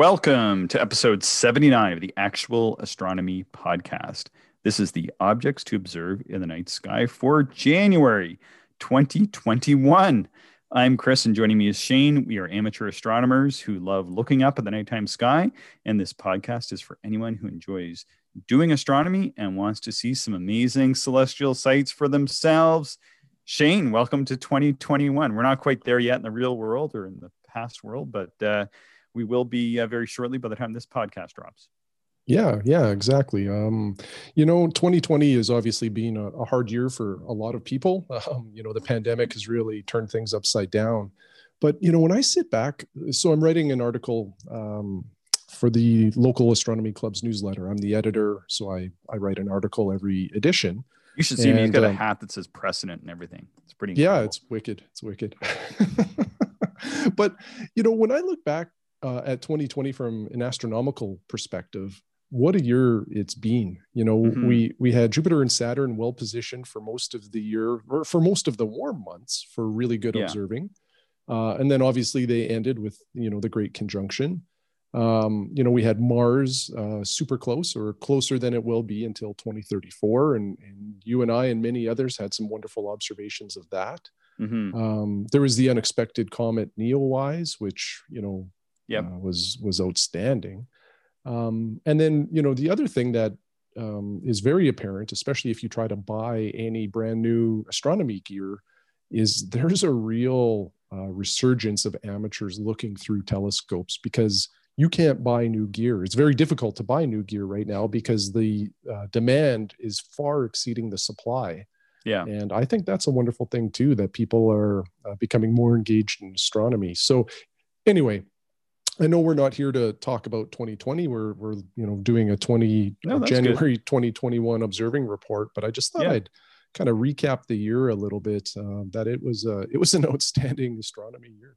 Welcome to episode 79 of the Actual Astronomy Podcast. This is the objects to observe in the night sky for January 2021. I'm Chris, and joining me is Shane. We are amateur astronomers who love looking up at the nighttime sky, and this podcast is for anyone who enjoys doing astronomy and wants to see some amazing celestial sights for themselves. Shane, welcome to 2021. We're not quite there yet in the real world or in the past world, but uh, we will be uh, very shortly by the time this podcast drops. Yeah, yeah, exactly. Um, you know, 2020 has obviously been a, a, hard year for a lot of people. Um, you know, the pandemic has really turned things upside down. But you know, when I sit back, so I'm writing an article um, for the local astronomy club's newsletter. I'm the editor, so I I write an article every edition. You should see and, me. He's got a um, hat that says precedent and everything. It's pretty. Incredible. Yeah, it's wicked. It's wicked. but you know, when I look back uh, at 2020 from an astronomical perspective, what a year it's been. You know, mm-hmm. we we had Jupiter and Saturn well positioned for most of the year, or for most of the warm months, for really good yeah. observing. Uh, and then obviously they ended with you know the Great Conjunction. Um, you know, we had Mars uh, super close or closer than it will be until 2034, and, and you and I and many others had some wonderful observations of that. Mm-hmm. Um, there was the unexpected comet Neowise, which you know yep. uh, was was outstanding. Um, and then you know the other thing that um, is very apparent, especially if you try to buy any brand new astronomy gear, is there's a real uh, resurgence of amateurs looking through telescopes because you can't buy new gear. It's very difficult to buy new gear right now because the uh, demand is far exceeding the supply. Yeah. And I think that's a wonderful thing too that people are uh, becoming more engaged in astronomy. So, anyway, I know we're not here to talk about 2020. We're we're you know doing a 20 no, January good. 2021 observing report, but I just thought yeah. I'd kind of recap the year a little bit. Uh, that it was uh, it was an outstanding astronomy year.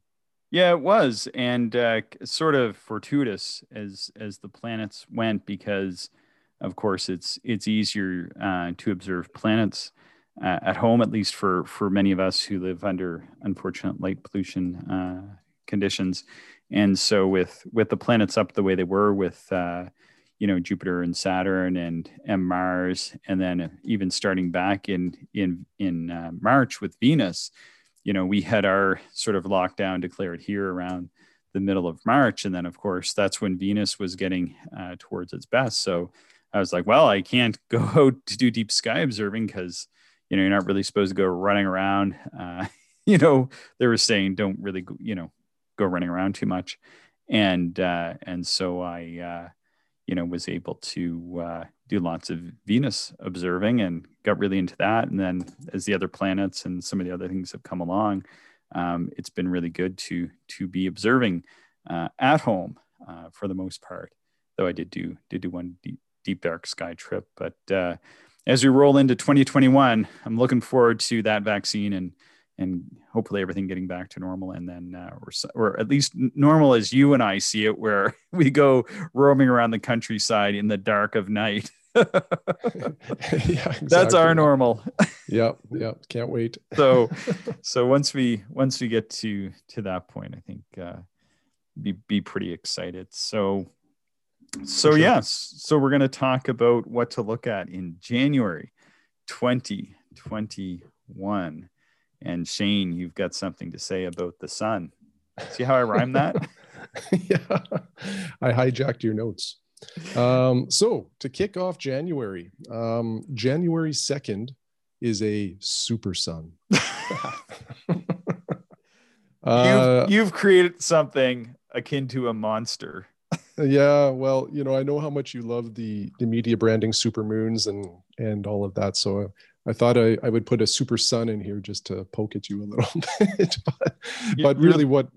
Yeah, it was, and uh, sort of fortuitous as as the planets went because, of course, it's it's easier uh, to observe planets uh, at home, at least for for many of us who live under unfortunate light pollution uh, conditions and so with with the planets up the way they were with uh, you know Jupiter and Saturn and and Mars, and then even starting back in in in uh, March with Venus, you know we had our sort of lockdown declared here around the middle of March, and then of course that's when Venus was getting uh, towards its best. So I was like, well, I can't go to do deep sky observing because you know you're not really supposed to go running around. Uh, you know they were saying don't really you know go running around too much, and uh, and so I uh, you know was able to uh, do lots of Venus observing and got really into that. And then as the other planets and some of the other things have come along, um, it's been really good to to be observing uh, at home uh, for the most part. Though I did do did do one deep, deep dark sky trip, but uh, as we roll into 2021, I'm looking forward to that vaccine and and hopefully everything getting back to normal and then uh, or, or at least normal as you and i see it where we go roaming around the countryside in the dark of night. Yeah, exactly. that's our normal. Yep yep can't wait. So so once we once we get to to that point i think uh be be pretty excited. So so sure. yes so we're going to talk about what to look at in january 2021 and Shane, you've got something to say about the sun. See how I rhyme that? yeah, I hijacked your notes. Um, so to kick off January, um, January 2nd is a super sun. uh, you've, you've created something akin to a monster. yeah, well, you know, I know how much you love the the media branding super moons and and all of that. So I thought I, I would put a super sun in here just to poke at you a little bit. but, but really, what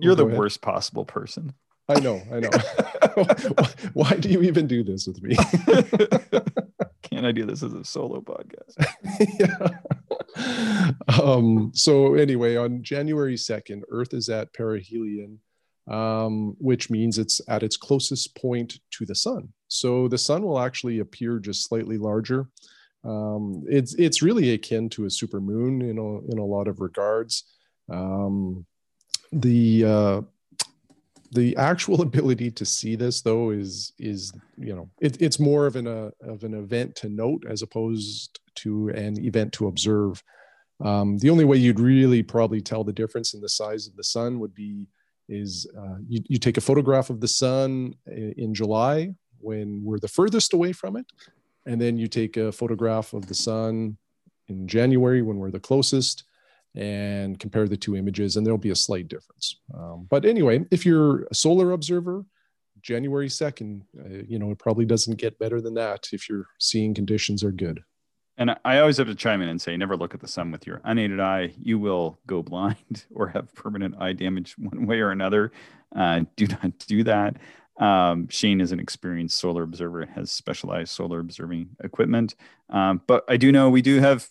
you're the ahead. worst possible person. I know, I know. why, do you even do this with me? Can't I do this as a solo podcast? yeah. Um, so anyway, on January 2nd, Earth is at perihelion, um, which means it's at its closest point to the sun. So the sun will actually appear just slightly larger um, it's it's really akin to a super moon in a, in a lot of regards. Um, the uh, the actual ability to see this though is is you know it, it's more of an uh, of an event to note as opposed to an event to observe um, the only way you'd really probably tell the difference in the size of the sun would be is uh, you, you take a photograph of the sun in, in july when we're the furthest away from it and then you take a photograph of the sun in january when we're the closest and compare the two images, and there'll be a slight difference. Um, but anyway, if you're a solar observer, January 2nd, uh, you know, it probably doesn't get better than that if your seeing conditions are good. And I always have to chime in and say, never look at the sun with your unaided eye. You will go blind or have permanent eye damage one way or another. Uh, do not do that. Um, Shane is an experienced solar observer, has specialized solar observing equipment. Um, but I do know we do have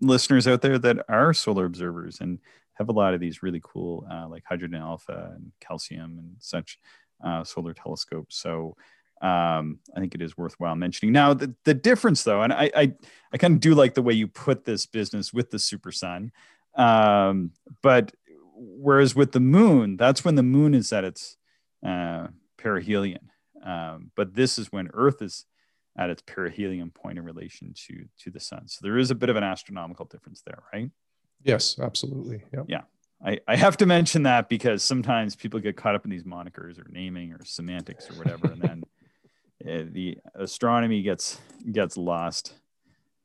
listeners out there that are solar observers and have a lot of these really cool, uh, like hydrogen alpha and calcium and such uh, solar telescopes. So um, I think it is worthwhile mentioning. Now, the, the difference, though, and I, I, I kind of do like the way you put this business with the super sun. Um, but whereas with the moon, that's when the moon is at its uh, perihelion. Um, but this is when Earth is at its perihelion point in relation to to the sun. So there is a bit of an astronomical difference there, right? Yes, absolutely. Yep. Yeah. I, I have to mention that because sometimes people get caught up in these monikers or naming or semantics or whatever, and then uh, the astronomy gets gets lost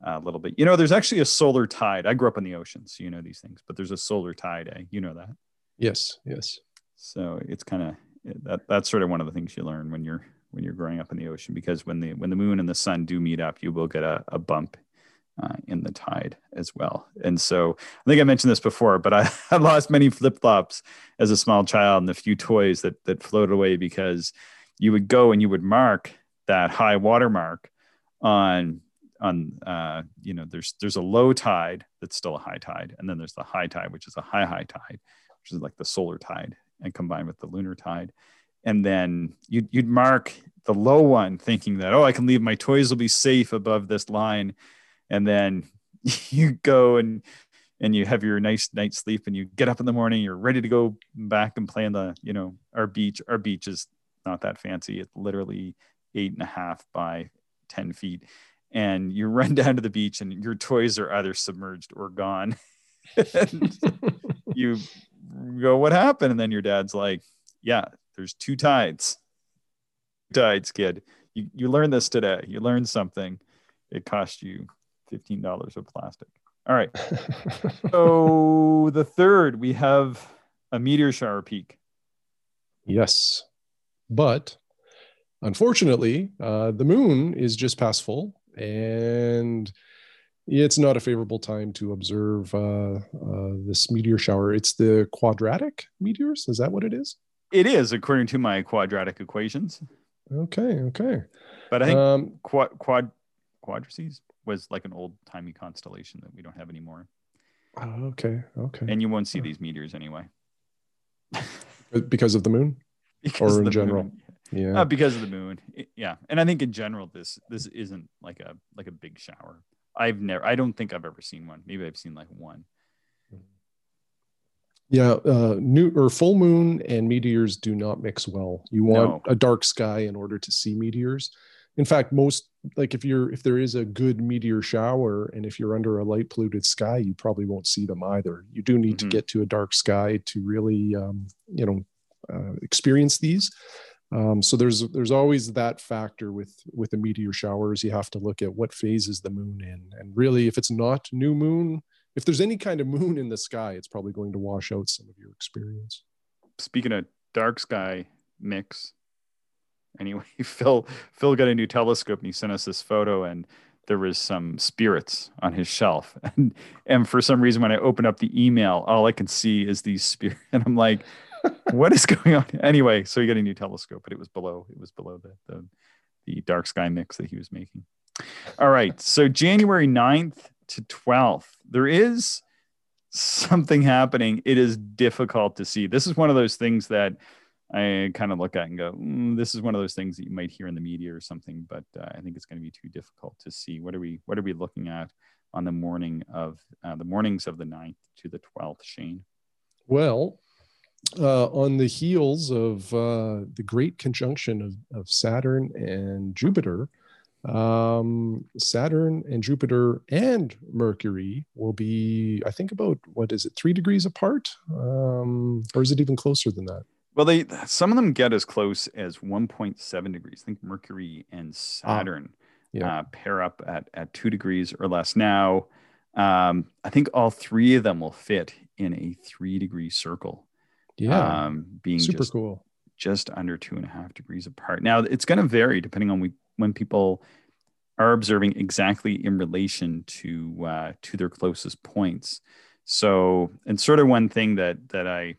a little bit. You know, there's actually a solar tide. I grew up in the ocean, so you know these things, but there's a solar tide. Eh? You know that? Yes. Yes. So it's kind of that. That's sort of one of the things you learn when you're when you're growing up in the ocean because when the when the moon and the sun do meet up, you will get a, a bump uh, in the tide as well. And so I think I mentioned this before, but I, I lost many flip flops as a small child and a few toys that that floated away because you would go and you would mark that high water mark on on uh, you know there's there's a low tide that's still a high tide and then there's the high tide which is a high high tide which is like the solar tide and combined with the lunar tide. And then you'd, you'd mark the low one thinking that oh i can leave my toys will be safe above this line. And then you go and and you have your nice night's sleep and you get up in the morning you're ready to go back and play on the you know our beach. Our beach is not that fancy. It's literally eight and a half by 10 feet. And you run down to the beach and your toys are either submerged or gone. You go what happened and then your dad's like yeah there's two tides. Tides, kid. You you learned this today. You learned something. It cost you fifteen dollars of plastic. All right. so the third, we have a meteor shower peak. Yes, but unfortunately, uh, the moon is just past full, and it's not a favorable time to observe uh, uh, this meteor shower. It's the quadratic meteors. Is that what it is? It is according to my quadratic equations. Okay, okay. But I think um, quad quad quadrices was like an old timey constellation that we don't have anymore. Oh, okay, okay. And you won't see these meteors anyway. because of the moon, because or in general. Moon. Yeah, uh, because of the moon. It, yeah, and I think in general this this isn't like a like a big shower. I've never. I don't think I've ever seen one. Maybe I've seen like one. Yeah, uh, new or full moon and meteors do not mix well. You want no. a dark sky in order to see meteors. In fact, most like if you're if there is a good meteor shower and if you're under a light polluted sky, you probably won't see them either. You do need mm-hmm. to get to a dark sky to really um, you know uh, experience these. Um, so there's there's always that factor with with the meteor showers. You have to look at what phase is the moon in, and really, if it's not new moon, if there's any kind of moon in the sky, it's probably going to wash out some of your experience. Speaking of dark sky mix, anyway, Phil Phil got a new telescope and he sent us this photo and there was some spirits on his shelf. And and for some reason when I open up the email, all I can see is these spirits. And I'm like, what is going on? Anyway, so he got a new telescope, but it was below, it was below the the, the dark sky mix that he was making. All right. So January 9th, to 12th. There is something happening. It is difficult to see. This is one of those things that I kind of look at and go, mm, this is one of those things that you might hear in the media or something, but uh, I think it's going to be too difficult to see. What are we, what are we looking at on the morning of uh, the mornings of the 9th to the 12th, Shane? Well, uh, on the heels of uh, the great conjunction of, of Saturn and Jupiter, um, Saturn and Jupiter and Mercury will be, I think, about what is it, three degrees apart, um, or is it even closer than that? Well, they some of them get as close as 1.7 degrees. I think Mercury and ah, Saturn ah, yeah. uh, pair up at at two degrees or less. Now, um, I think all three of them will fit in a three degree circle. Yeah, um, being super just, cool, just under two and a half degrees apart. Now, it's going to vary depending on we, when people are observing exactly in relation to uh, to their closest points. So, and sort of one thing that that I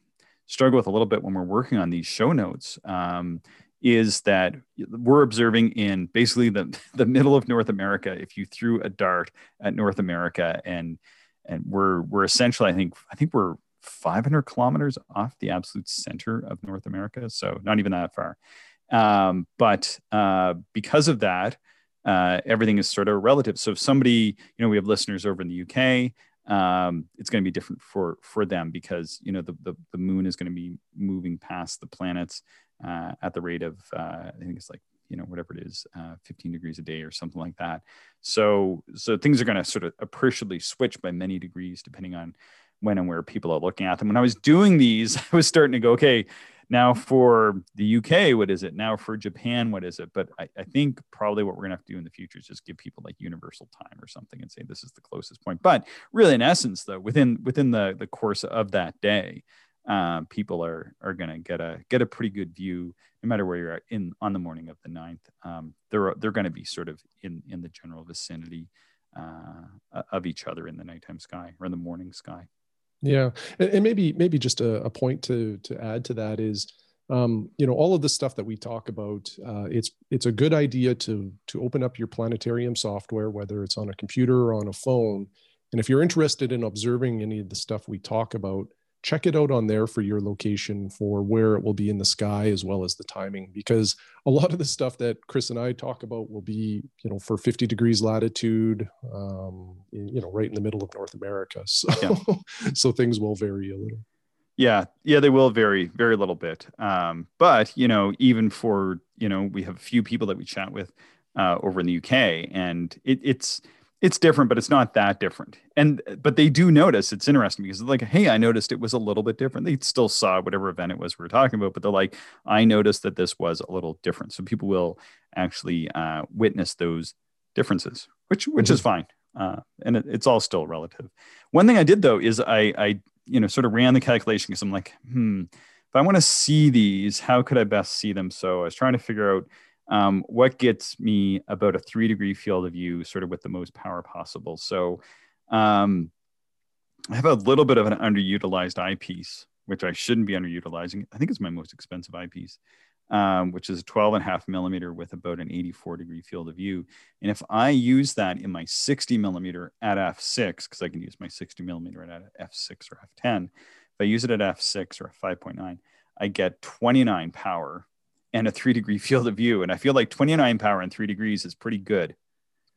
struggle with a little bit when we're working on these show notes um, is that we're observing in basically the the middle of North America. If you threw a dart at North America, and and we're we're essentially, I think I think we're 500 kilometers off the absolute center of North America, so not even that far. Um, but uh, because of that, uh, everything is sort of relative. So if somebody, you know, we have listeners over in the UK, um, it's going to be different for for them because you know the the, the moon is going to be moving past the planets uh, at the rate of uh, I think it's like you know whatever it is, uh, 15 degrees a day or something like that. So so things are going to sort of appreciably switch by many degrees depending on when and where people are looking at them. When I was doing these, I was starting to go, okay, now for the UK, what is it? Now for Japan, what is it? But I, I think probably what we're gonna have to do in the future is just give people like universal time or something and say this is the closest point. But really, in essence, though, within within the the course of that day, uh, people are are gonna get a get a pretty good view no matter where you're at in on the morning of the 9th. Um, they're they're going to be sort of in in the general vicinity uh, of each other in the nighttime sky or in the morning sky. Yeah, and, and maybe maybe just a, a, point to to add to that is, um, you know, all of the stuff that we talk about. Uh, it's it's a good idea to to open up your planetarium software, whether it's on a computer or on a phone. And if you're interested in observing any of the stuff we talk about, check it out on there for your location for where it will be in the sky as well as the timing because a lot of the stuff that chris and i talk about will be you know for 50 degrees latitude um, you know right in the middle of north america. So yeah. so things will vary a little. Yeah. Yeah they will vary very little bit. Um, but you know even for you know we have a few people that we chat with uh, over in the uk and it, it's it's different, but it's not that different. And but they do notice it's interesting because like, hey, I noticed it was a little bit different. They still saw whatever event it was we were talking about, but they're like, I noticed that this was a little different. So people will actually uh, witness those differences, which which mm-hmm. is fine. Uh, and it, it's all still relative. One thing I did though is I I you know sort of ran the calculation because I'm like, hmm, if I want to see these, how could I best see them? So I was trying to figure out um, what gets me about a three degree field of view, sort of with the most power possible. So um, I have a little bit of an underutilized eyepiece, which I shouldn't be underutilizing. I think it's my most expensive eyepiece, um, which is a 12 and a half millimeter with about an 84 degree field of view. And if I use that in my 60 millimeter at f6, because I can use my 60 millimeter at f6 or f10, if I use it at f6 or f5.9, I get 29 power and a three degree field of view. And I feel like 29 power and three degrees is pretty good.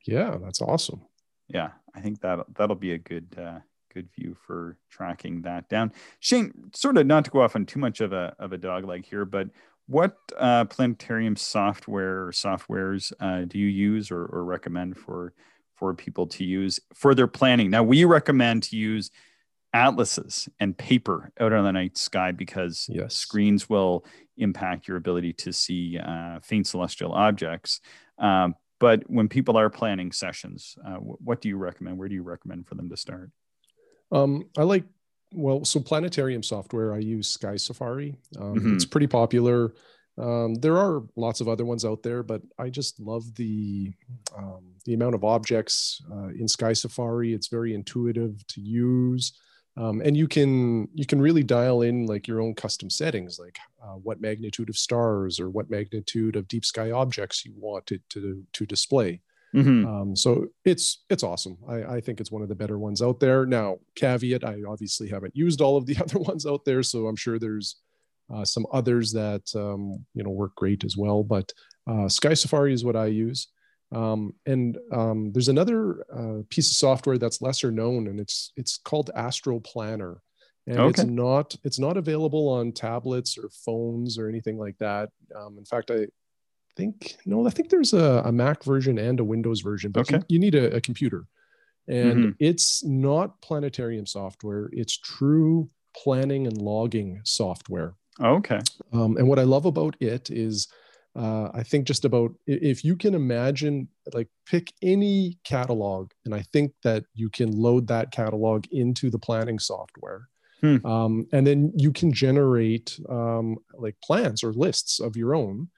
Yeah, that's awesome. Yeah, I think that that'll be a good uh, good view for tracking that down. Shane, sort of not to go off on too much of a of a dog leg here, but what uh, planetarium software or softwares uh, do you use or, or recommend for for people to use for their planning? Now, we recommend to use atlases and paper out on the night sky because yes. screens will impact your ability to see uh, faint celestial objects. Um, but when people are planning sessions, uh, what do you recommend? Where do you recommend for them to start? Um, I like, well, so planetarium software, I use Sky Safari. Um, mm-hmm. It's pretty popular. Um, there are lots of other ones out there, but I just love the um, the amount of objects uh, in Sky Safari. It's very intuitive to use um, and you can you can really dial in like your own custom settings like uh, what magnitude of stars or what magnitude of deep sky objects you want it to to display. Mm-hmm. um, so it's it's awesome. I, I think it's one of the better ones out there. Now caveat i obviously haven't used all of the other ones out there so i'm sure there's uh, some others that um, you know work great as well. But uh, sky safari is what i use um, and um, there's another uh, piece of software that's lesser known, and it's it's called Astro Planner, and okay. it's not it's not available on tablets or phones or anything like that. Um, in fact, I think no, I think there's a, a Mac version and a Windows version, but okay. you, you, need a, a computer, and mm-hmm. it's not planetarium software. It's true planning and logging software. Okay. Um, and what I love about it is uh, I think just about if you can imagine, like pick any catalog, and I think that you can load that catalog into the planning software. Hmm. Um, and then you can generate um, like plans or lists of your own.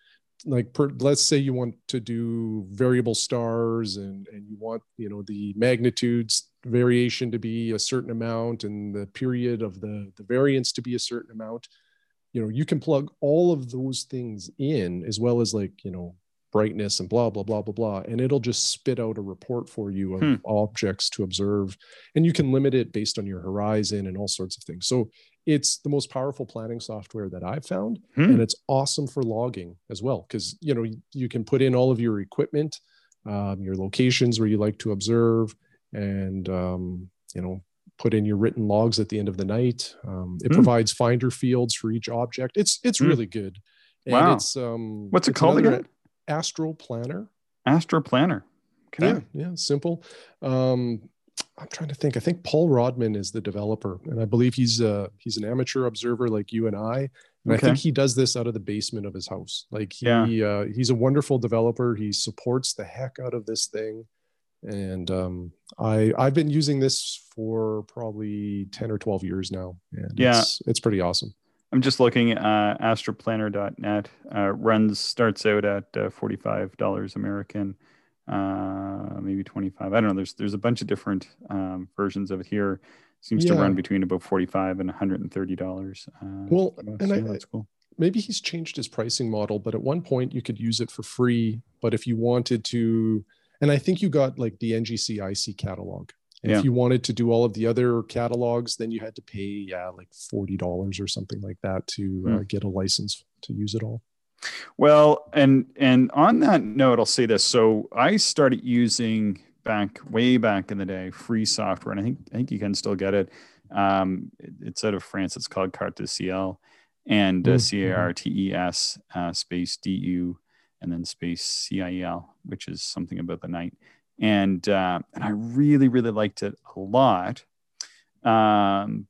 Like, per, let's say you want to do variable stars, and and you want you know the magnitudes variation to be a certain amount, and the period of the the variance to be a certain amount you know you can plug all of those things in as well as like you know brightness and blah blah blah blah blah and it'll just spit out a report for you of hmm. objects to observe and you can limit it based on your horizon and all sorts of things so it's the most powerful planning software that i've found hmm. and it's awesome for logging as well because you know you can put in all of your equipment um, your locations where you like to observe and um, you know put in your written logs at the end of the night. Um, it mm. provides finder fields for each object. It's it's mm. really good. And wow. It's um, what's it called again? Astro Planner. Astro Planner. Okay. Yeah, yeah, simple. Um, I'm trying to think. I think Paul Rodman is the developer, and I believe he's a he's an amateur observer like you and I. And okay. I think he does this out of the basement of his house. Like he yeah. uh, he's a wonderful developer. He supports the heck out of this thing and um, I I've been using this for probably ten or twelve years now, and yeah, it's, it's pretty awesome. I'm just looking at uh, astroplanner.net. Uh, runs starts out at uh, forty five dollars American, uh, maybe twenty five. I don't know. There's there's a bunch of different um, versions of it here. Seems yeah. to run between about forty five and one hundred and thirty dollars. Uh, well, and so I, that's cool. Maybe he's changed his pricing model, but at one point you could use it for free. But if you wanted to and I think you got like the NGC IC catalog. And yeah. if you wanted to do all of the other catalogs, then you had to pay, yeah, like forty dollars or something like that to mm. uh, hmm. get a license to use it all. Well, and and on that note, I'll say this. So I started using back way back in the day free software, and I think I think you can still get it. Um, it's out of France. It's called Carte Ciel, and uh, mm-hmm. C A R T E S uh, space D U and then space CIL, which is something about the night. And, uh, and I really, really liked it a lot. Um,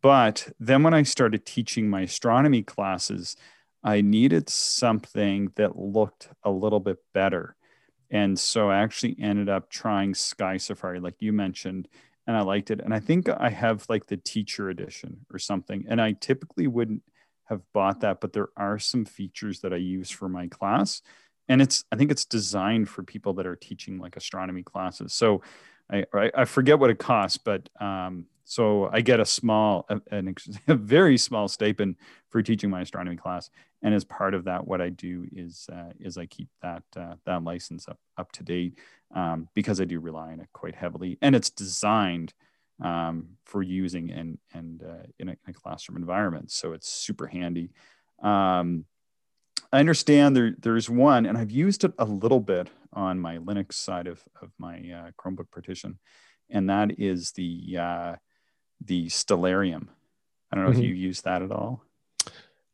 but then when I started teaching my astronomy classes, I needed something that looked a little bit better. And so I actually ended up trying Sky Safari, like you mentioned, and I liked it. And I think I have like the teacher edition or something. And I typically wouldn't have bought that, but there are some features that I use for my class. And it's, I think it's designed for people that are teaching like astronomy classes. So I, I forget what it costs, but um, so I get a small, a, a, very small stipend for teaching my astronomy class. And as part of that, what I do is, uh, is I keep that, uh, that license up, up to date um, because I do rely on it quite heavily. And it's designed um, for using in, and uh, in, a, in, a, classroom environment. So it's super handy. Um, I understand there, there's one, and I've used it a little bit on my Linux side of, of my uh, Chromebook partition, and that is the uh, the Stellarium. I don't know mm-hmm. if you use that at all.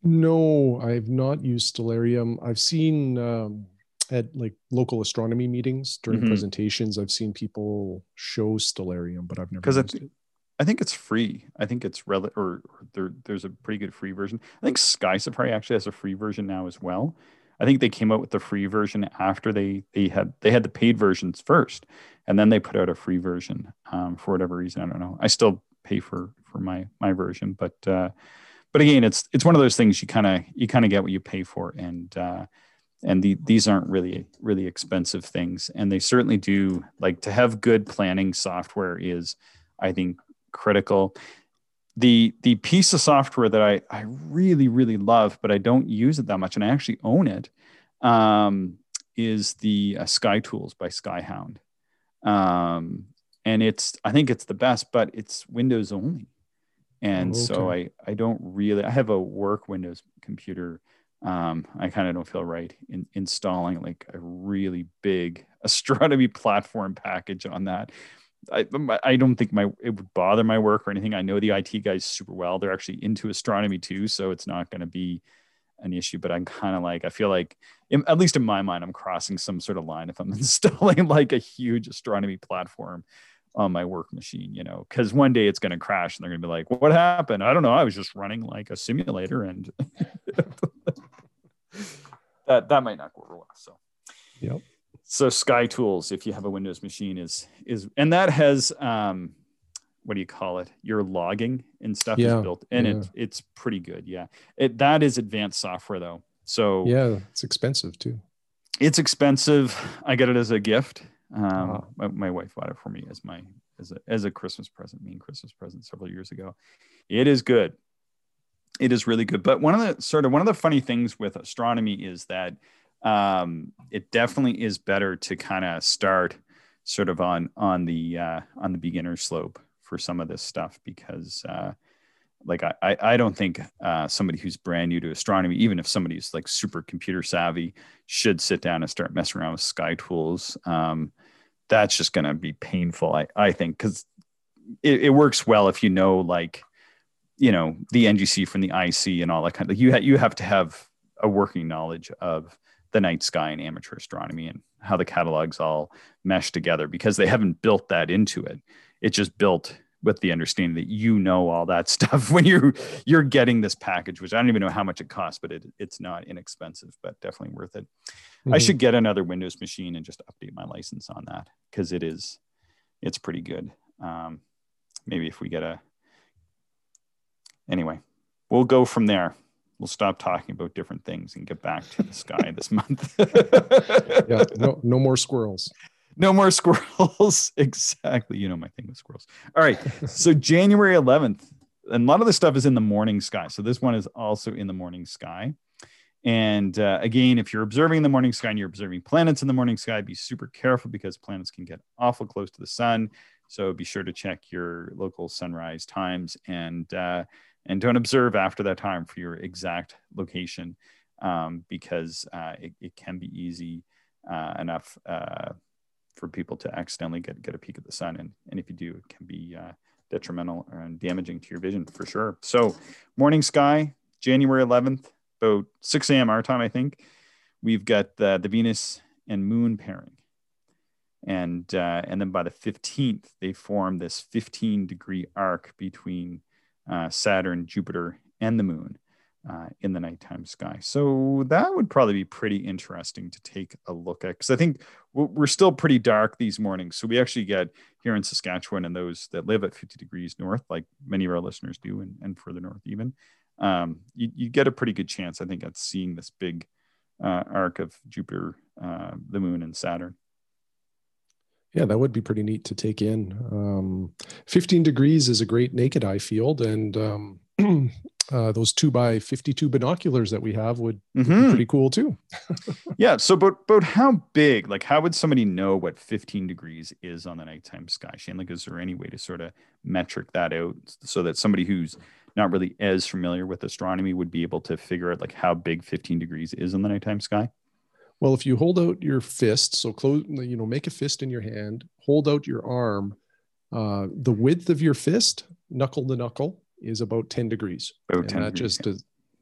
No, I've not used Stellarium. I've seen um, at like local astronomy meetings during mm-hmm. presentations. I've seen people show Stellarium, but I've never used it. I think it's free. I think it's rel or, or there, there's a pretty good free version. I think Sky Safari actually has a free version now as well. I think they came out with the free version after they they had they had the paid versions first, and then they put out a free version um, for whatever reason. I don't know. I still pay for for my my version, but uh, but again, it's it's one of those things you kind of you kind of get what you pay for, and uh, and the, these aren't really really expensive things, and they certainly do like to have good planning software is I think critical. The the piece of software that I, I really, really love, but I don't use it that much, and I actually own it, um, is the uh, Sky Tools by Skyhound. Um, and it's I think it's the best, but it's Windows only. And oh, okay. so I I don't really I have a work Windows computer. Um, I kind of don't feel right in installing like a really big astronomy platform package on that I, I don't think my it would bother my work or anything. I know the IT guys super well. They're actually into astronomy too, so it's not going to be an issue. But I'm kind of like I feel like, at least in my mind, I'm crossing some sort of line if I'm installing like a huge astronomy platform on my work machine. You know, because one day it's going to crash and they're going to be like, "What happened? I don't know. I was just running like a simulator and." that that might not go over well. So, yep. So sky tools if you have a windows machine is is and that has um what do you call it? Your logging and stuff yeah, is built and yeah. it, it's pretty good yeah. It that is advanced software though. So yeah it's expensive too. It's expensive. I get it as a gift. Um uh-huh. my, my, wife bought it for me as my as a as a christmas present me and christmas present several years ago. It is good it is really good but one of the sort of one of the funny things with astronomy is that um, it definitely is better to kind of start sort of on on the uh, on the beginner slope for some of this stuff because uh, like I, I don't think uh, somebody who's brand new to astronomy, even if somebody's like super computer savvy, should sit down and start messing around with sky tools. Um, that's just going to be painful, I, I think, because it, it, works well if you know like you know the NGC from the IC and all that kind of. You ha- you have to have a working knowledge of the night sky and amateur astronomy and how the catalogs all mesh together because they haven't built that into it. It's just built with the understanding that you know all that stuff when you're you're getting this package, which I don't even know how much it costs, but it, it's not inexpensive, but definitely worth it. Mm-hmm. I should get another Windows machine and just update my license on that because it is it's pretty good. Um, maybe if we get a anyway, we'll go from there we'll stop talking about different things and get back to the sky this month. yeah, no, no more squirrels. No more squirrels. exactly. You know my thing with squirrels. All right. So January 11th, and a lot of the stuff is in the morning sky. So this one is also in the morning sky. And uh, again, if you're observing the morning sky and you're observing planets in the morning sky, be super careful because planets can get awful close to the sun. So be sure to check your local sunrise times and uh, and don't observe after that time for your exact location um, because uh, it, it, can be easy uh, enough uh, for people to accidentally get, get a peek at the sun. And, and if you do, it can be uh, detrimental and damaging to your vision for sure. So, morning sky, January 11th, about 6 a.m. our time, I think. We've got the, the Venus and Moon pairing. And, uh, and then by the 15th, they form this 15 degree arc between uh, Saturn, Jupiter, and the moon uh, in the nighttime sky. So that would probably be pretty interesting to take a look at because I think we're still pretty dark these mornings. So we actually get here in Saskatchewan and those that live at 50 degrees north, like many of our listeners do, and, and further north even, um, you, you, get a pretty good chance, I think, at seeing this big uh, arc of Jupiter, uh, the moon, and Saturn. Yeah, that would be pretty neat to take in. Um, 15 degrees is a great naked eye field, and um, uh, those two by 52 binoculars that we have would, mm-hmm. be pretty cool too. yeah. So, but but how big? Like, how would somebody know what 15 degrees is on the nighttime sky? Shane, like, is there any way to sort of metric that out so that somebody who's not really as familiar with astronomy would be able to figure out like how big 15 degrees is in the nighttime sky? Well, if you hold out your fist, so close, you know, make a fist in your hand, hold out your arm. Uh, the width of your fist, knuckle to knuckle, is about 10 degrees. About 10 that degrees, just yeah.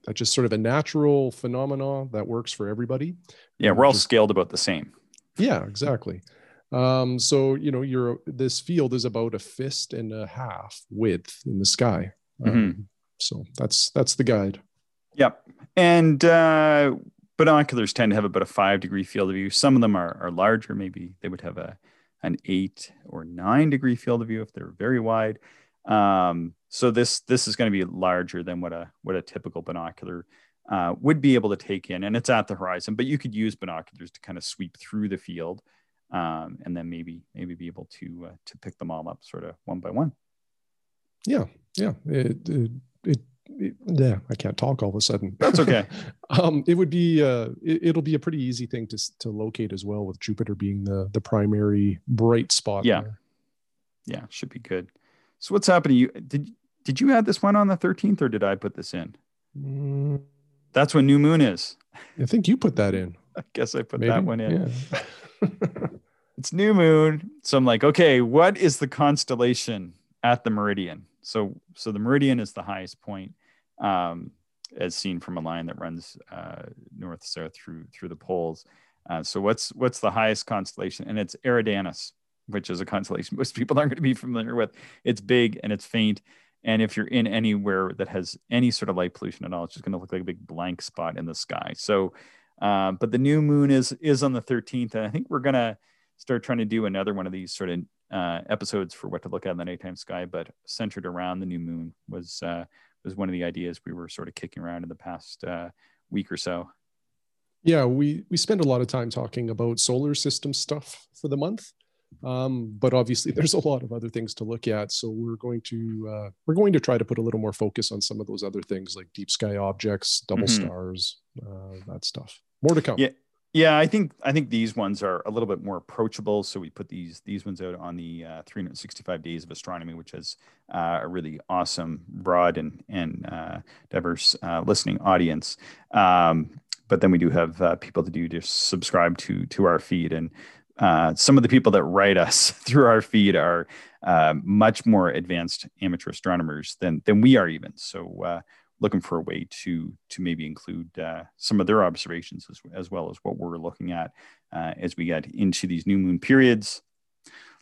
that's just sort of a natural phenomenon that works for everybody. Yeah, we're all just, scaled about the same. Yeah, exactly. Um, so you know, your this field is about a fist and a half width in the sky. Um, mm-hmm. So that's that's the guide. Yep. And uh, binoculars tend to have about a five degree field of view. Some of them are, are larger. Maybe they would have a an eight or nine degree field of view if they're very wide. Um, so this this is going to be larger than what a what a typical binocular uh, would be able to take in, and it's at the horizon. But you could use binoculars to kind of sweep through the field, um, and then maybe maybe be able to uh, to pick them all up sort of one by one. Yeah, yeah. It, it, it yeah, I can't talk all of a sudden. That's okay. um, it would be uh, it, will be a pretty easy thing to to locate as well, with Jupiter being the the primary bright spot. Yeah, there. yeah, should be good. So what's happening? You did did you add this one on the thirteenth, or did I put this in? Mm. That's when new moon is. I think you put that in. I guess I put Maybe? that one in. Yeah. it's new moon. So I'm like, okay, what is the constellation at the meridian? So so the meridian is the highest point, um, as seen from a line that runs uh, north south through through the poles. Uh, so what's what's the highest constellation? And it's Eridanus, which is a constellation most people aren't going to be familiar with. It's big and it's faint. And if you're in anywhere that has any sort of light pollution at all, it's just going to look like a big blank spot in the sky. So, uh, but the new moon is is on the 13th, and I think we're gonna start trying to do another one of these sort of uh, episodes for what to look at in the nighttime sky, but centered around the new moon was uh, was one of the ideas we were sort of kicking around in the past uh, week or so. Yeah, we we spend a lot of time talking about solar system stuff for the month, um, but obviously there's a lot of other things to look at. So we're going to uh, we're going to try to put a little more focus on some of those other things like deep sky objects, double mm-hmm. stars, uh, that stuff. More to come. Yeah, yeah, I think I think these ones are a little bit more approachable. So we put these these ones out on the uh, 365 Days of Astronomy, which is uh, a really awesome, broad and and uh, diverse uh, listening audience. Um, but then we do have uh, people that do just subscribe to to our feed, and uh, some of the people that write us through our feed are much more advanced amateur astronomers than than we are even. So looking for a way to to maybe include uh, some of their observations as, as well as what we're looking at uh, as we get into these new moon periods.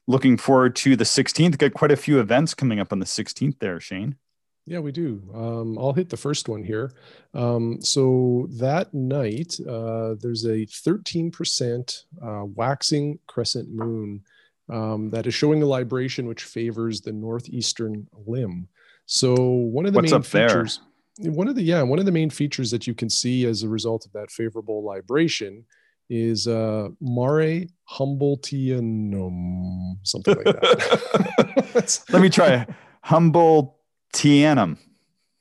Looking forward to the 16th. Got quite a few events coming up on the 16th there, Shane. Yeah, we do. Um, I'll hit the first one here. Um, so that night, uh, there's a 13% uh, waxing crescent moon um, that is showing a libration which favors the northeastern limb. So one of the What's main features, one of the yeah one of the main features that you can see as a result of that favorable libration is uh mare humboldtianum something like that. Let me try humboldtianum.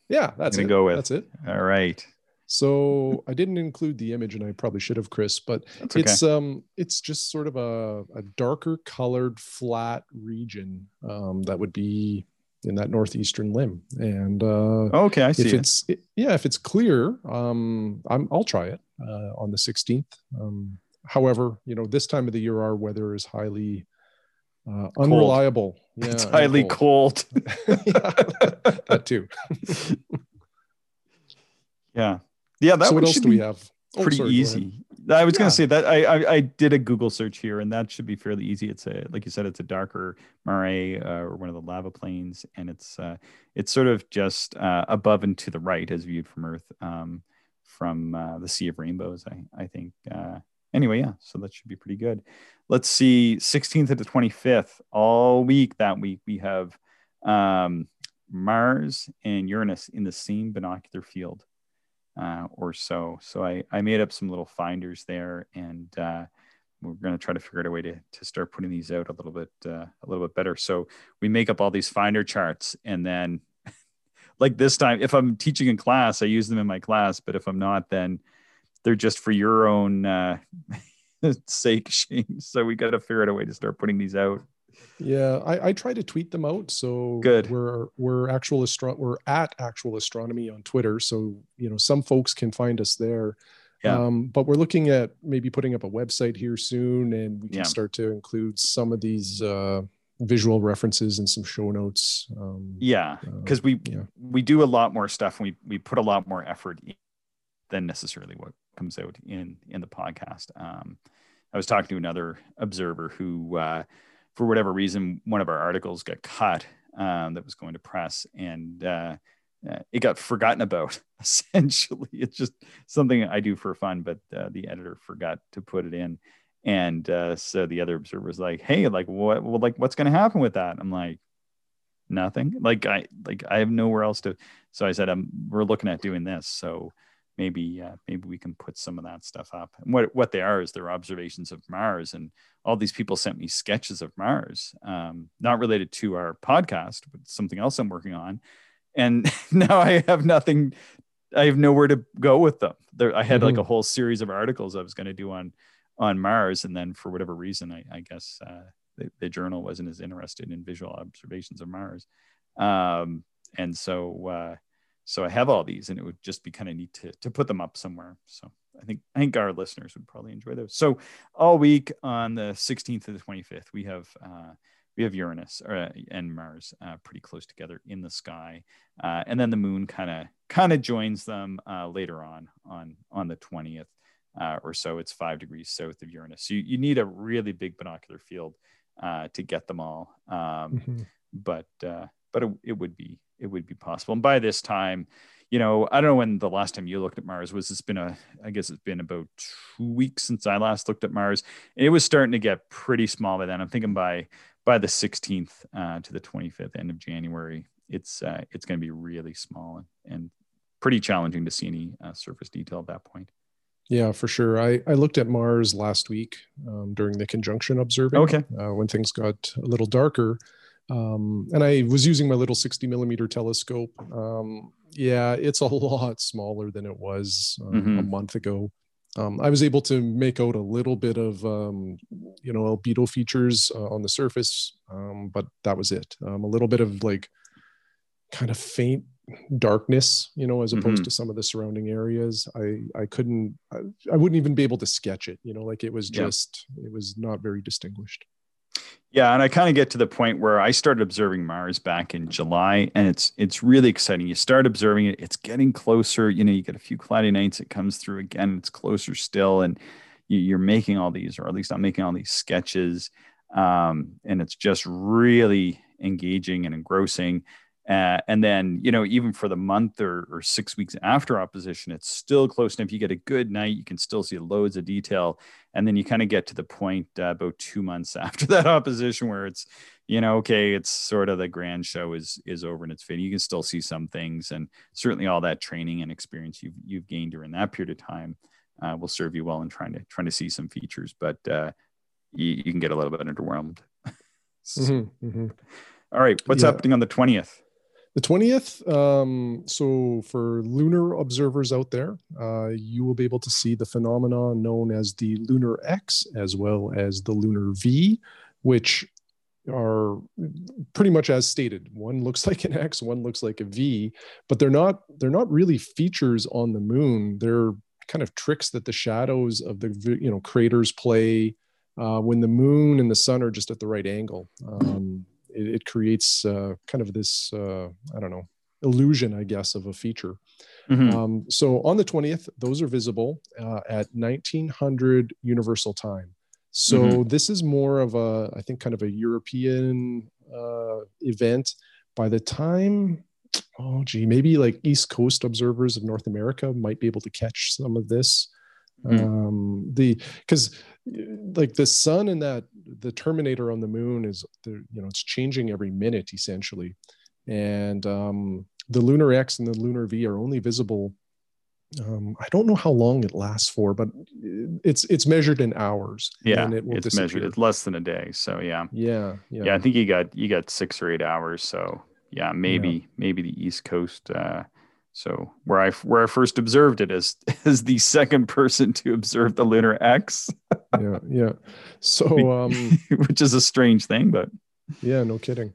Yeah that's it. go with that's it. All right. So i didn't include the image and i probably should have chris but okay. it's um it's just sort of a, a darker colored flat region um, that would be in that northeastern limb. And uh, okay, I see. If it's it, yeah, if it's clear, um, I'm, I'll try it uh, on the 16th. Um, however, you know, this time of the year, our weather is highly uh, unreliable. Yeah, it's highly cold. cold. that too. yeah, yeah. That so what else do we have? Oh, pretty sorry, easy. I was yeah. going to say that I, I, I did a Google search here, and that should be fairly easy. It's a like you said, it's a darker mare uh, or one of the lava plains, and it's uh, it's sort of just uh, above and to the right as viewed from Earth, um, from uh, the Sea of Rainbows. I I think. Uh, anyway, yeah, so that should be pretty good. Let's see, 16th to the 25th, all week that week we have um, Mars and Uranus in the same binocular field uh, or so. So I, I made up some little finders there, and uh, we're going to try to figure out a way to, to start putting these out a little bit uh, a little bit better. So we make up all these finder charts, and then like this time, if I'm teaching in class, I use them in my class. But if I'm not, then they're just for your own uh, sake, Shane. So we got to figure out a way to start putting these out. Yeah, I, I try to tweet them out. So good. We're we're actual astro- we're at actual astronomy on Twitter. So you know some folks can find us there. Yeah. Um, but we're looking at maybe putting up a website here soon, and we can yeah. start to include some of these uh, visual references and some show notes. Um, yeah, because uh, we yeah. we do a lot more stuff, and we we put a lot more effort than necessarily what comes out in in the podcast. Um, I was talking to another observer who. Uh, for whatever reason, one of our articles got cut um, that was going to press, and uh, uh, it got forgotten about. Essentially, it's just something I do for fun, but uh, the editor forgot to put it in, and uh, so the other observer was like, "Hey, like what? Well, like what's going to happen with that?" I'm like, "Nothing. Like I like I have nowhere else to." So I said, "I'm we're looking at doing this." So maybe uh, maybe we can put some of that stuff up. And what what they are is their observations of Mars, and all these people sent me sketches of Mars, um, not related to our podcast, but something else I'm working on. And now I have nothing. I have nowhere to go with them. There, I had mm-hmm. like a whole series of articles I was going to do on on Mars, and then for whatever reason, I, I guess uh, the, the, journal wasn't as interested in visual observations of Mars. Um, and so uh, so I have all these, and it would just be kind of neat to to put them up somewhere. So I think I think our listeners would probably enjoy those. So all week on the 16th to the 25th, we have uh, we have Uranus uh, and Mars uh, pretty close together in the sky, uh, and then the Moon kind of kind of joins them uh, later on on on the 20th uh, or so. It's five degrees south of Uranus. So you, you need a really big binocular field uh, to get them all. Um, mm-hmm. But but it, it would be it would be possible. And by this time, you know, I don't know when the last time you looked at Mars was. It's been a, I guess it's been about two weeks since I last looked at Mars. and It was starting to get pretty small by then. I'm thinking by by the 16th uh, to the 25th, end of January, it's uh, it's going to be really small and, and pretty challenging to see any uh, surface detail at that point. Yeah, for sure. I, I looked at Mars last week um, during the conjunction observing. Okay. Uh, when things got a little darker, um, and I was using my little 60 millimeter telescope. Um, yeah, it's a lot smaller than it was um, mm-hmm. a month ago. Um, I was able to make out a little bit of, um, you know, albedo features uh, on the surface, um, but that was it. a little bit of like kind of faint darkness, you know, as opposed mm-hmm. to some of the surrounding areas. I I couldn't, I, I, wouldn't even be able to sketch it. You know, like it was just, it was not very distinguished. Yeah, and I kind of get to the point where I started observing Mars back in July, and it's it's really exciting. You start observing it; it's getting closer. You know, you get a few cloudy nights; it comes through again. It's closer still, and you, are making all these, or at least I'm making all these sketches, um, and it's just really engaging and engrossing. Uh, and then, you know, even for the month or, or six weeks after opposition, it's still close enough. You get a good night, you can still see loads of detail. And then you kind of get to the point uh, about two months after that opposition where it's, you know, okay, it's sort of the grand show is is over and it's fading. You can still see some things, and certainly all that training and experience you've you've gained during that period of time uh, will serve you well in trying to trying to see some features. But uh, you, you, can get a little bit underwhelmed. so, mm-hmm, mm-hmm. All right, what's yeah. happening on the twentieth? The 20th, um, so for lunar observers out there, uh, you will be able to see the phenomena known as the lunar X as well as the lunar V, which are pretty much as stated. One looks like an X, one looks like a V, but they're not they're not really features on the moon. They're kind of tricks that the shadows of the you know craters play uh, when the moon and the sun are just at the right angle. Um, it, it creates uh, kind of this uh, I don't know illusion, I guess, of a feature. Mm-hmm. Um, so on the 20th, those are visible uh, at 1900 Universal Time. So mm-hmm. this is more of a, I think, kind of a European uh, event. By the time, oh gee, maybe like East Coast observers of North America might be able to catch some of this. Mm-hmm. Um, the because like the sun and that the terminator on the moon is the you know it's changing every minute essentially and um, the lunar x and the lunar v are only visible um, i don't know how long it lasts for but it's it's measured in hours yeah it it's disappear. measured it's less than a day so yeah. yeah yeah yeah i think you got you got six or eight hours so yeah maybe yeah. maybe the east coast uh so where I where I first observed it as as the second person to observe the lunar X. yeah, yeah. So um, which is a strange thing, but yeah, no kidding.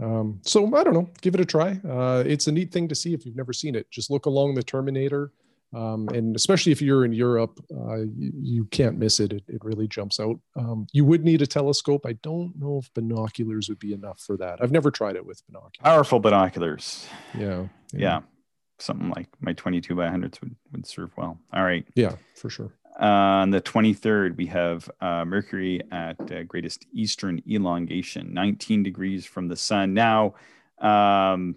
Um, so I don't know. Give it a try. Uh, it's a neat thing to see if you've never seen it. Just look along the Terminator, um, and especially if you're in Europe, uh, you, you, can't miss it. it. It really jumps out. Um, you would need a telescope. I don't know if binoculars would be enough for that. I've never tried it with binoculars. Powerful binoculars. Yeah. Yeah. yeah something like my 22 by 100s would, would serve well. All right. Yeah, for sure. Uh, on the 23rd, we have uh, Mercury at uh, greatest eastern elongation, 19 degrees from the sun. Now, um,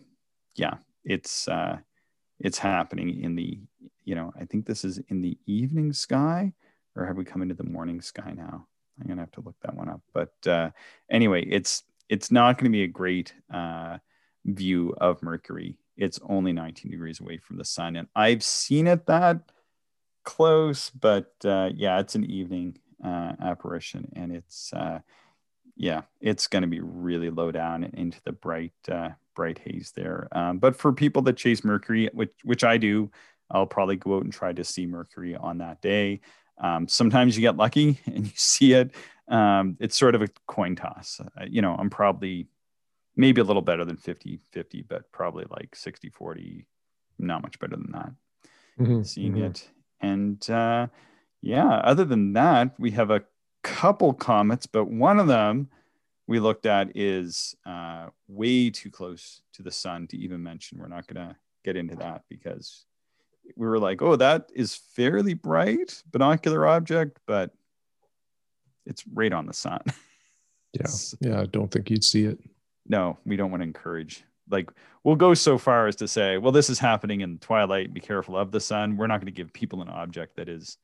yeah, it's uh, it's happening in the, you know, I think this is in the evening sky, or have we come into the morning sky now? I'm gonna have to look that one up. But uh, anyway, it's it's not going to be a great uh, view of Mercury it's only 19 degrees away from the sun. And I've seen it that close, but uh, yeah, it's an evening uh, apparition, and it's uh, yeah, it's going to be really low down into the bright uh, bright haze there. Um, but for people that chase Mercury, which which I do, I'll probably go out and try to see Mercury on that day. Um, sometimes you get lucky and you see it. Um, it's sort of a coin toss. Uh, you know, I'm probably maybe a little better than 50 50 but probably like 60 40 not much better than that mm-hmm. seeing mm-hmm. it And uh, yeah, other than that, we have a couple comets, but one of them we looked at is uh, way too close to the sun to even mention. We're not going to get into that because we were like, oh, that is fairly bright binocular object, but it's right on the sun. Yeah. Yeah. I don't think you'd see it. No, we don't want to encourage. Like, we'll go so far as to say, well, this is happening in twilight. Be careful of the sun. We're not going to give people an object that is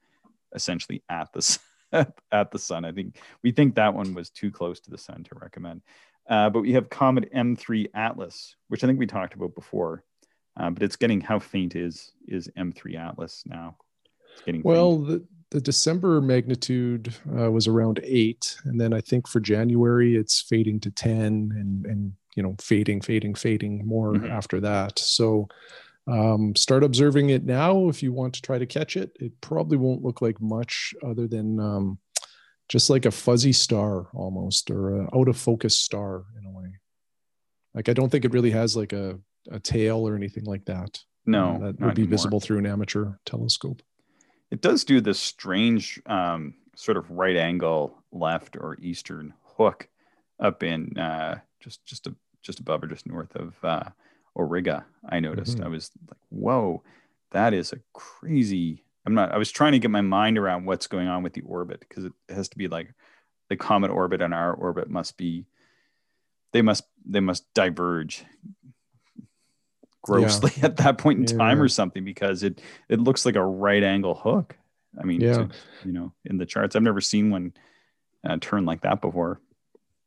essentially at the sun, at the sun. I think we think that one was too close to the sun to recommend. Uh, but we have Comet M3 Atlas, which I think we talked about before. Uh, but it's getting how faint is is M3 Atlas now? It's getting well. The, the December magnitude uh, was around eight, and then I think for January it's fading to ten, and and you know fading, fading, fading more mm-hmm. after that. So um, start observing it now if you want to try to catch it. It probably won't look like much other than um, just like a fuzzy star almost, or a out of focus star in a way. Like I don't think it really has like a a tail or anything like that. No, uh, that would be anymore. visible through an amateur telescope. It does do this strange um, sort of right angle left or eastern hook up in uh, just just a, just above or just north of uh, Auriga. I noticed. Mm-hmm. I was like, "Whoa, that is a crazy." I'm not. I was trying to get my mind around what's going on with the orbit because it has to be like the comet orbit and our orbit must be. They must they must diverge grossly yeah. at that point in yeah. time or something because it it looks like a right angle hook. I mean, yeah. To, you know, in the charts, I've never seen one uh, turn like that before.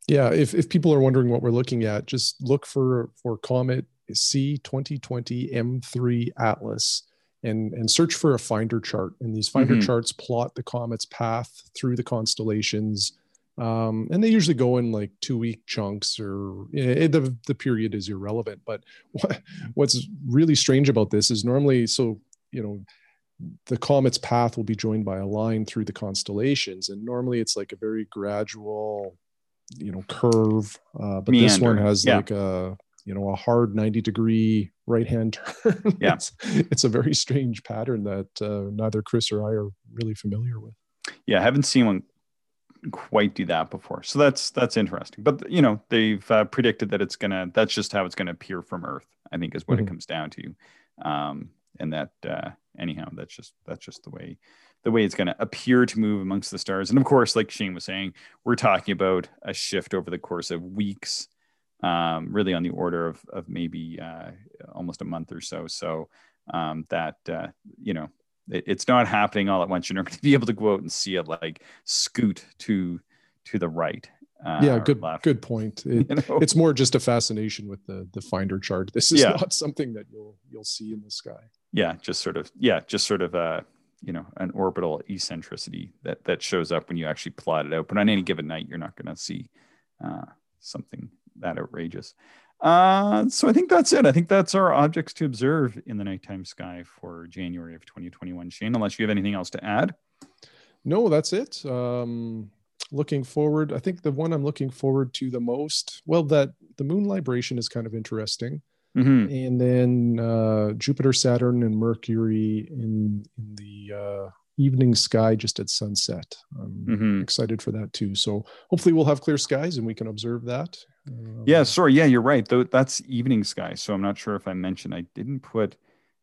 Yeah, if if people are wondering what we're looking at, just look for for Comet C twenty twenty M three Atlas. And, and search for a finder chart and these finder mm-hmm. charts plot the comet's path through the constellations um, and they usually go in like two week chunks or it, the, the period is irrelevant. But what, what's really strange about this is normally so you know the comet's path will be joined by a line through the constellations. And normally it's like a very gradual you know curve uh, but Meander. this one has yeah. like a you know a hard 90 degree right hand turn. Yeah. It's, it's, a very strange pattern that uh, neither chris or i are really familiar with. Yeah i haven't seen one quite do that before. So that's that's interesting. But you know, they've uh, predicted that it's gonna. That's just how it's gonna appear from Earth. I think is what mm-hmm. it comes down to. Um, and that uh, anyhow, that's just that's just the way the way it's gonna appear to move amongst the stars. And of course, like Shane was saying, we're talking about a shift over the course of weeks. Um, really on the order of of maybe uh, almost a month or so. So um, that uh, you know it, it's not happening all at once. You're not going to be able to go out and see it like scoot to to the right. Uh, yeah, good good point. It, you know? It's more just a fascination with the the finder chart. This is yeah. not something that you'll you'll see in the sky. Yeah, just sort of yeah, just sort of uh you know an orbital eccentricity that that shows up when you actually plot it out. But on any given night, you're not going to see uh, something that outrageous. Uh, so I think that's it. I think that's our objects to observe in the nighttime sky for January of 2021. Shane, unless you have anything else to add. No, that's it. Um, looking forward, I think the one I'm looking forward to the most, well, that the moon libration is kind of interesting. Mm-hmm. And then uh, Jupiter, Saturn, and Mercury in in the uh, evening sky just at sunset. I'm mm-hmm. excited for that too. So hopefully we'll have clear skies and we can observe that. Um, yeah, sorry. Yeah, you're right. Though that's evening sky. So I'm not sure if I mentioned. I didn't put.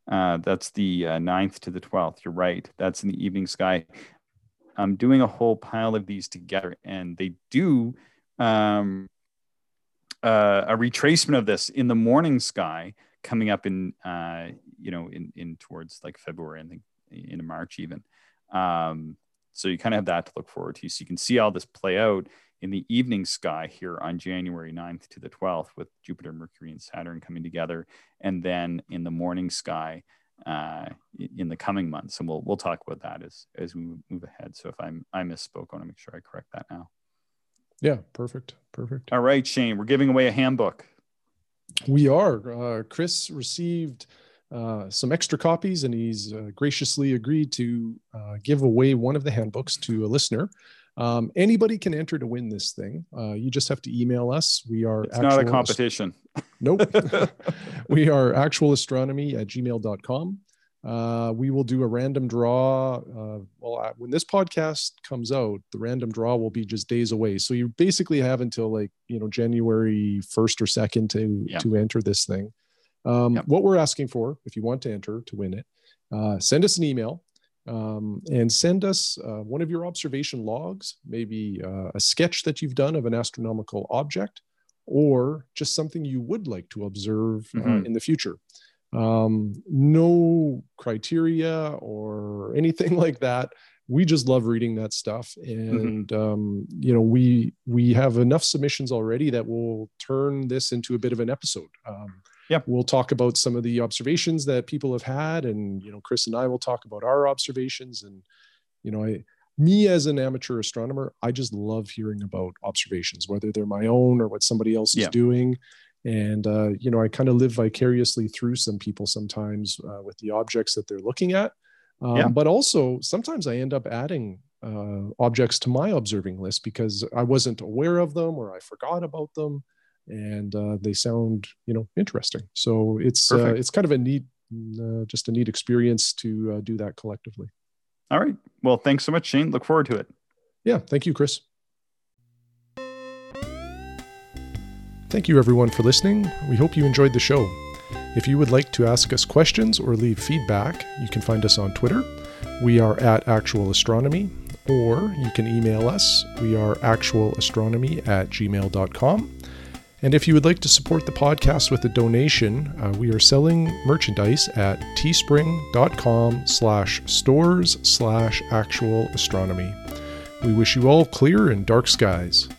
Uh, that's the uh, 9th to the 12th. You're right. That's in the evening sky. I'm doing a whole pile of these together, and they do um, uh, a retracement of this in the morning sky coming up in uh, you know in in towards like February, I think in March even. Um, so you kind of have that to look forward to. So you can see all this play out in the evening sky here on January 9th to the 12th with Jupiter, Mercury, and Saturn coming together. And then in the morning sky uh, in the coming months. And we'll, we'll talk about that as, as we move ahead. So if I'm, I misspoke, I want to make sure I correct that now. Yeah, perfect. Perfect. All right, Shane, we're giving away a handbook. We are. Uh, Chris received uh, some extra copies, and he's uh, graciously agreed to uh, give away one of the handbooks to a listener. Um, anybody can enter to win this thing. Uh, you just have to email us. We are it's not a competition. Ast- nope. we are actualastronomy at gmail.com. uh, we will do a random draw. Uh, well, when this podcast comes out, the random draw will be just days away. So you basically have until like you know January first or second to yep. to enter this thing. Um, yep. What we're asking for, if you want to enter to win it, uh, send us an email um, and send us uh, one of your observation logs, maybe uh, a sketch that you've done of an astronomical object, or just something you would like to observe uh, mm-hmm. in the future. Um, no criteria or anything like that. We just love reading that stuff, mm-hmm. and mm-hmm. um, you know we we have enough submissions already that will turn this into a bit of an episode. Yeah. We'll talk about some of the observations that people have had and you know chris and i will talk about our observations and you know i me as an amateur astronomer i just love hearing about observations whether they're my own or what somebody else is doing. And uh, you know i kind of live vicariously through some people sometimes uh, with the objects that they're looking at. Um, yeah. but also sometimes i end up adding uh, objects to my observing list because i wasn't aware of them or i forgot about them and uh, they sound you know interesting. So it's uh, it's kind of a neat, uh, just a neat experience to uh, do that collectively. All right. Well, thanks so much, Shane. Look forward to it. Yeah. Thank you, Chris. Thank you, everyone, for listening. We hope you enjoyed the show. If you would like to ask us questions or leave feedback, you can find us on Twitter. We are at Actual Astronomy, or you can email us. We are actualastronomy at gmail.com. And if you would like to support the podcast with a donation, uh, we are selling merchandise at teespring.com slash stores slash actual astronomy. We wish you all clear and dark skies.